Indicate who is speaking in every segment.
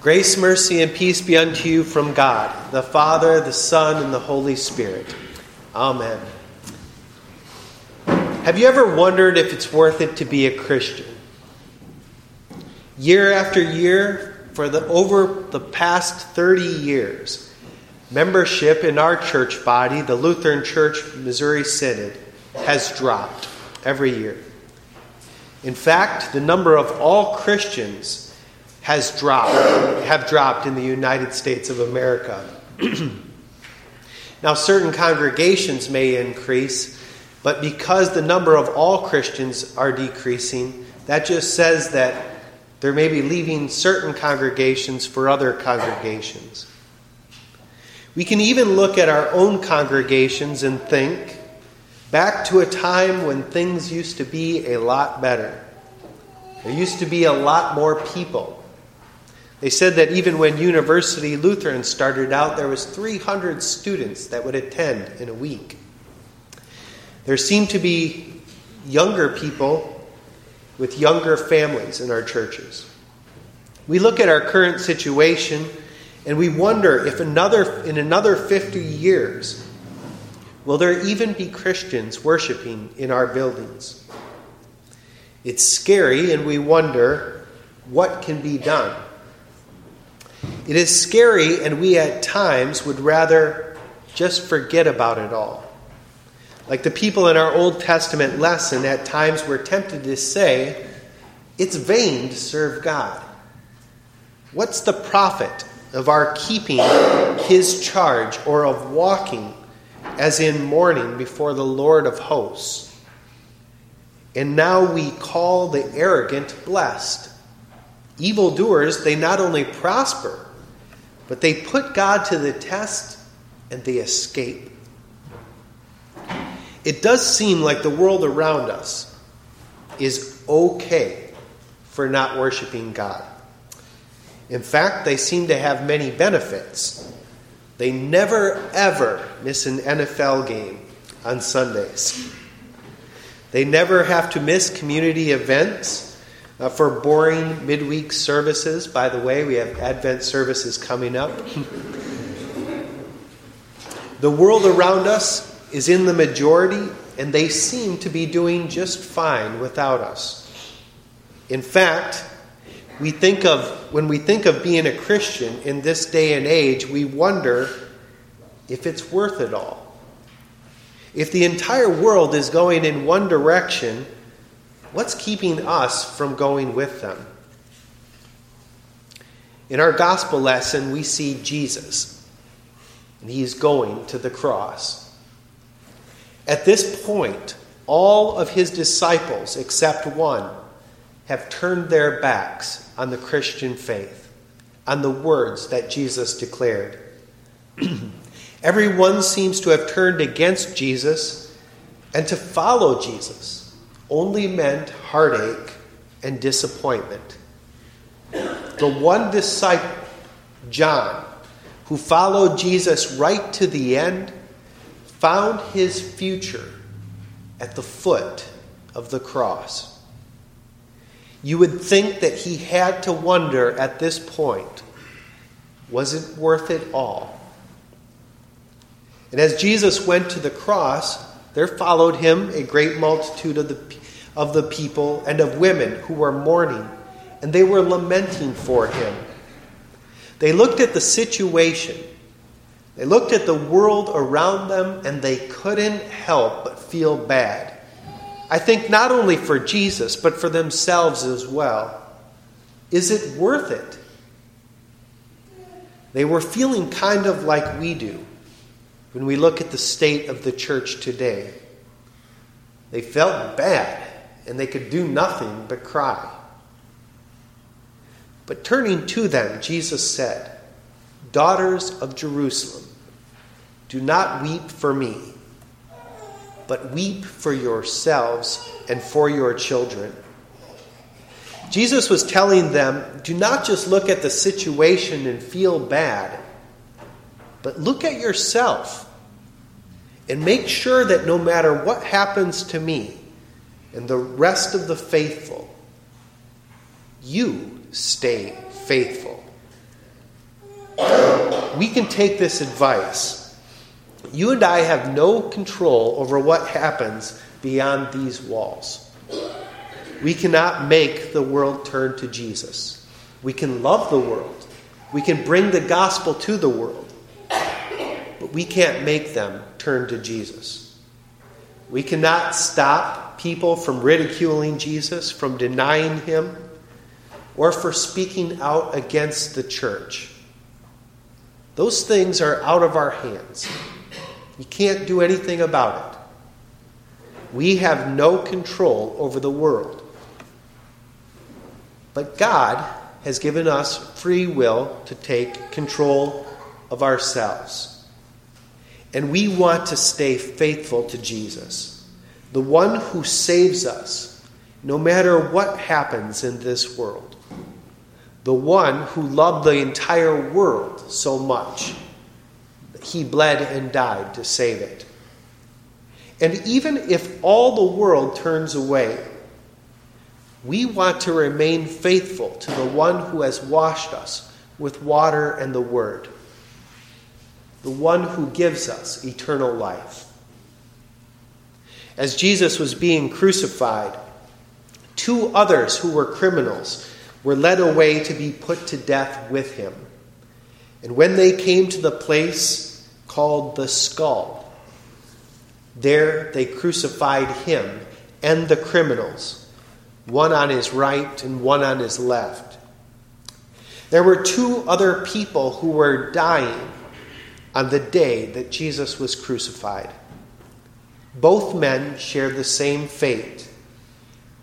Speaker 1: Grace, mercy, and peace be unto you from God, the Father, the Son, and the Holy Spirit. Amen. Have you ever wondered if it's worth it to be a Christian? Year after year, for the over the past 30 years, membership in our church body, the Lutheran Church Missouri Synod, has dropped every year. In fact, the number of all Christians has dropped, have dropped in the United States of America. now, certain congregations may increase, but because the number of all Christians are decreasing, that just says that there may be leaving certain congregations for other congregations. We can even look at our own congregations and think back to a time when things used to be a lot better. There used to be a lot more people. They said that even when University Lutheran started out, there was 300 students that would attend in a week. There seemed to be younger people with younger families in our churches. We look at our current situation and we wonder if another in another 50 years will there even be Christians worshiping in our buildings? It's scary and we wonder what can be done. It is scary, and we at times would rather just forget about it all. Like the people in our Old Testament lesson, at times we're tempted to say, it's vain to serve God. What's the profit of our keeping his charge or of walking as in mourning before the Lord of hosts? And now we call the arrogant blessed. Evildoers, they not only prosper, but they put God to the test and they escape. It does seem like the world around us is okay for not worshiping God. In fact, they seem to have many benefits. They never, ever miss an NFL game on Sundays. They never have to miss community events uh, for boring midweek services, by the way, we have Advent services coming up. the world around us is in the majority, and they seem to be doing just fine without us. In fact, we think of when we think of being a Christian in this day and age, we wonder if it's worth it all. If the entire world is going in one direction, What's keeping us from going with them? In our gospel lesson, we see Jesus, and he's going to the cross. At this point, all of his disciples, except one, have turned their backs on the Christian faith, on the words that Jesus declared. Everyone seems to have turned against Jesus and to follow Jesus only meant heartache and disappointment. The one disciple, John, who followed Jesus right to the end, found his future at the foot of the cross. You would think that he had to wonder at this point was it worth it all? And as Jesus went to the cross, there followed him a great multitude of the of the people and of women who were mourning, and they were lamenting for him. They looked at the situation, they looked at the world around them, and they couldn't help but feel bad. I think not only for Jesus, but for themselves as well. Is it worth it? They were feeling kind of like we do when we look at the state of the church today. They felt bad and they could do nothing but cry. But turning to them, Jesus said, Daughters of Jerusalem, do not weep for me, but weep for yourselves and for your children. Jesus was telling them, do not just look at the situation and feel bad, but look at yourself and make sure that no matter what happens to me, and the rest of the faithful, you stay faithful. we can take this advice. You and I have no control over what happens beyond these walls. We cannot make the world turn to Jesus. We can love the world. We can bring the gospel to the world. But we can't make them turn to Jesus. We cannot stop people from ridiculing Jesus, from denying him, or for speaking out against the church. Those things are out of our hands. You can't do anything about it. We have no control over the world. But God has given us free will to take control of ourselves. And we want to stay faithful to Jesus, the one who saves us no matter what happens in this world, the one who loved the entire world so much that he bled and died to save it. And even if all the world turns away, we want to remain faithful to the one who has washed us with water and the word, the one who gives us eternal life. As Jesus was being crucified, two others who were criminals were led away to be put to death with him. And when they came to the place called the skull, there they crucified him and the criminals one on his right and one on his left. There were two other people who were dying on the day that Jesus was crucified. Both men shared the same fate,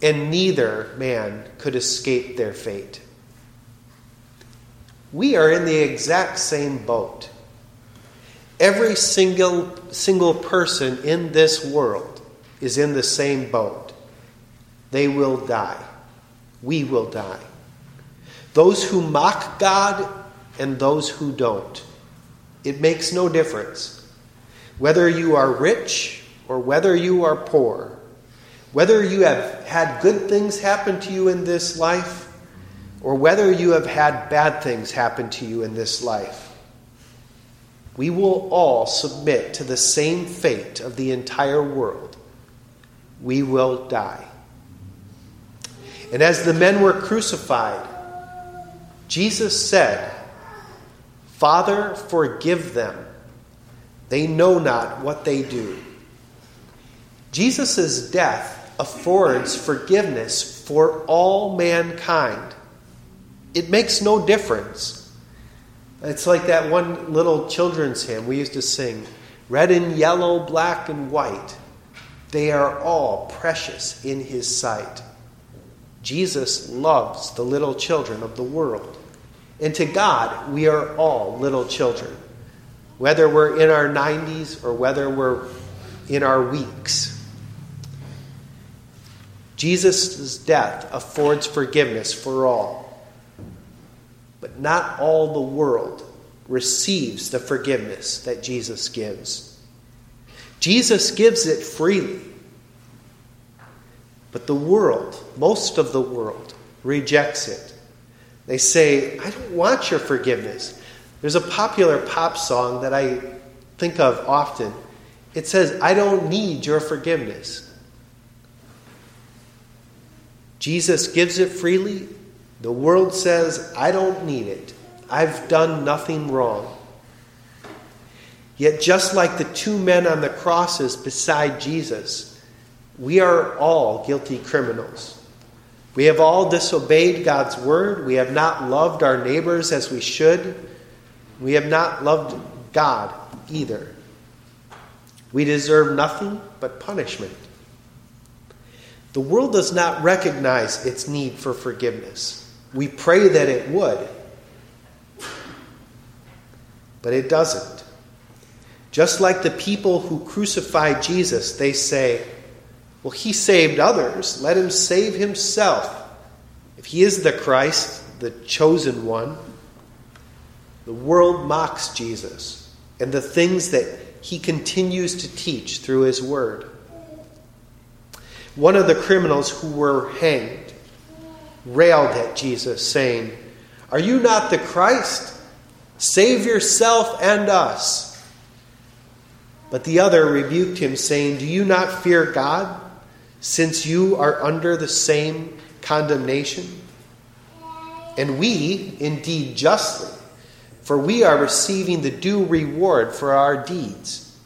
Speaker 1: and neither man could escape their fate. We are in the exact same boat. Every single, single person in this world is in the same boat. They will die. We will die. Those who mock God and those who don't. It makes no difference. Whether you are rich or whether you are poor, whether you have had good things happen to you in this life or whether you have had bad things happen to you in this life, we will all submit to the same fate of the entire world. We will die. And as the men were crucified, Jesus said, Father, forgive them. They know not what they do. Jesus' death affords forgiveness for all mankind. It makes no difference. It's like that one little children's hymn we used to sing red and yellow, black and white. They are all precious in his sight. Jesus loves the little children of the world. And to God, we are all little children, whether we're in our 90s or whether we're in our weeks. Jesus' death affords forgiveness for all. But not all the world receives the forgiveness that Jesus gives. Jesus gives it freely. But the world, most of the world, rejects it. They say, I don't want your forgiveness. There's a popular pop song that I think of often. It says, I don't need your forgiveness. Jesus gives it freely. The world says, I don't need it. I've done nothing wrong. Yet, just like the two men on the crosses beside Jesus, we are all guilty criminals. We have all disobeyed God's word. We have not loved our neighbors as we should. We have not loved God either. We deserve nothing but punishment. The world does not recognize its need for forgiveness. We pray that it would, but it doesn't. Just like the people who crucified Jesus, they say, well, he saved others. Let him save himself. If he is the Christ, the chosen one, the world mocks Jesus and the things that he continues to teach through his word. One of the criminals who were hanged railed at Jesus, saying, Are you not the Christ? Save yourself and us. But the other rebuked him, saying, Do you not fear God, since you are under the same condemnation? And we, indeed, justly, for we are receiving the due reward for our deeds.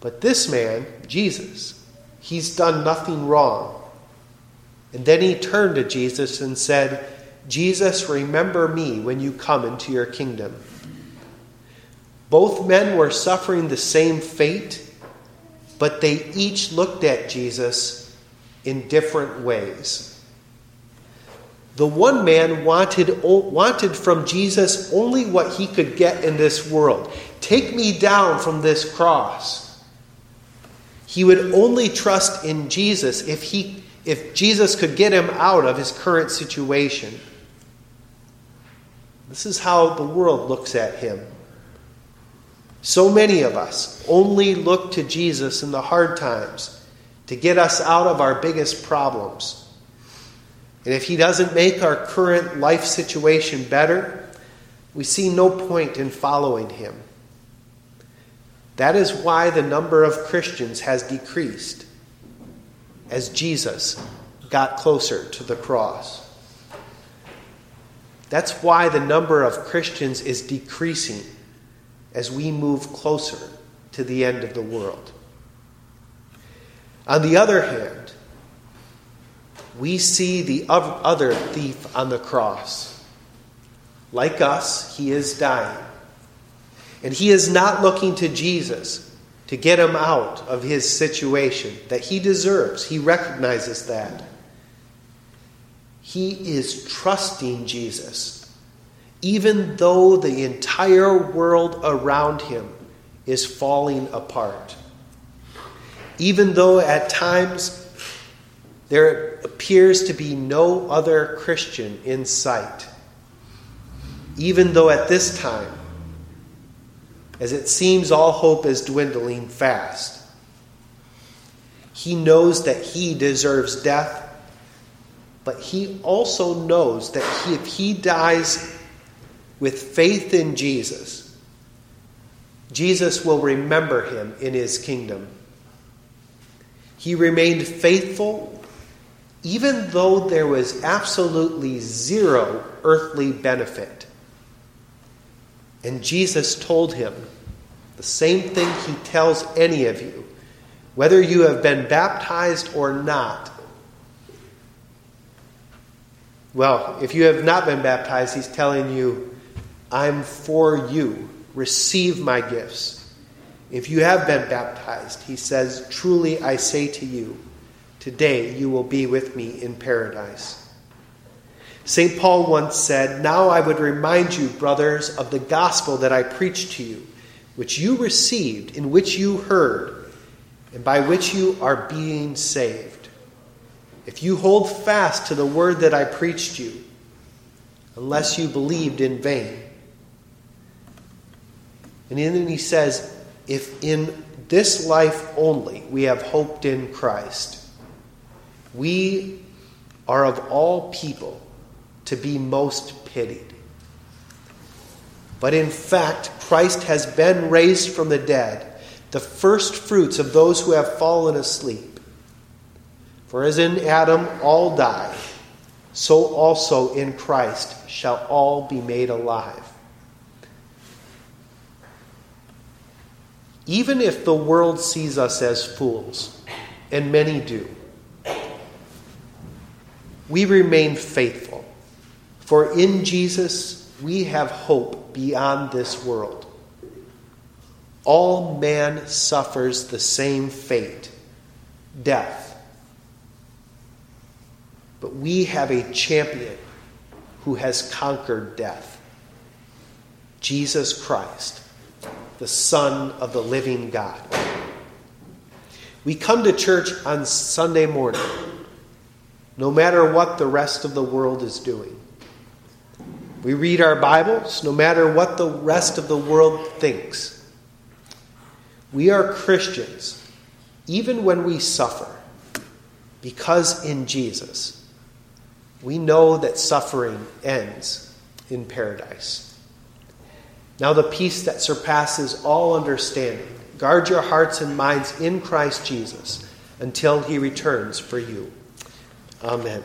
Speaker 1: But this man, Jesus, he's done nothing wrong. And then he turned to Jesus and said, Jesus, remember me when you come into your kingdom. Both men were suffering the same fate, but they each looked at Jesus in different ways. The one man wanted, wanted from Jesus only what he could get in this world. Take me down from this cross. He would only trust in Jesus if, he, if Jesus could get him out of his current situation. This is how the world looks at him. So many of us only look to Jesus in the hard times to get us out of our biggest problems. And if He doesn't make our current life situation better, we see no point in following Him. That is why the number of Christians has decreased as Jesus got closer to the cross. That's why the number of Christians is decreasing as we move closer to the end of the world. On the other hand, we see the other thief on the cross. Like us, he is dying. And he is not looking to Jesus to get him out of his situation that he deserves. He recognizes that. He is trusting Jesus even though the entire world around him is falling apart. Even though at times there appears to be no other Christian in sight. Even though at this time, as it seems all hope is dwindling fast, he knows that he deserves death, but he also knows that he, if he dies with faith in Jesus, Jesus will remember him in his kingdom. He remained faithful even though there was absolutely zero earthly benefit. And Jesus told him the same thing he tells any of you, whether you have been baptized or not. Well, if you have not been baptized, he's telling you I'm for you. Receive my gifts. If you have been baptized, he says, Truly I say to you, today you will be with me in paradise. St. Paul once said, Now I would remind you, brothers, of the gospel that I preached to you, which you received, in which you heard, and by which you are being saved. If you hold fast to the word that I preached you, unless you believed in vain. And then he says, if in this life only we have hoped in Christ, we are of all people to be most pitied. But in fact, Christ has been raised from the dead, the first fruits of those who have fallen asleep. For as in Adam all die, so also in Christ shall all be made alive. Even if the world sees us as fools, and many do, we remain faithful. For in Jesus we have hope beyond this world. All man suffers the same fate death. But we have a champion who has conquered death Jesus Christ the Son of the living God. We come to church on Sunday morning, no matter what the rest of the world is doing. We read our Bibles, no matter what the rest of the world thinks. We are Christians, even when we suffer, because in Jesus, we know that suffering ends in paradise. Now, the peace that surpasses all understanding, guard your hearts and minds in Christ Jesus until he returns for you. Amen.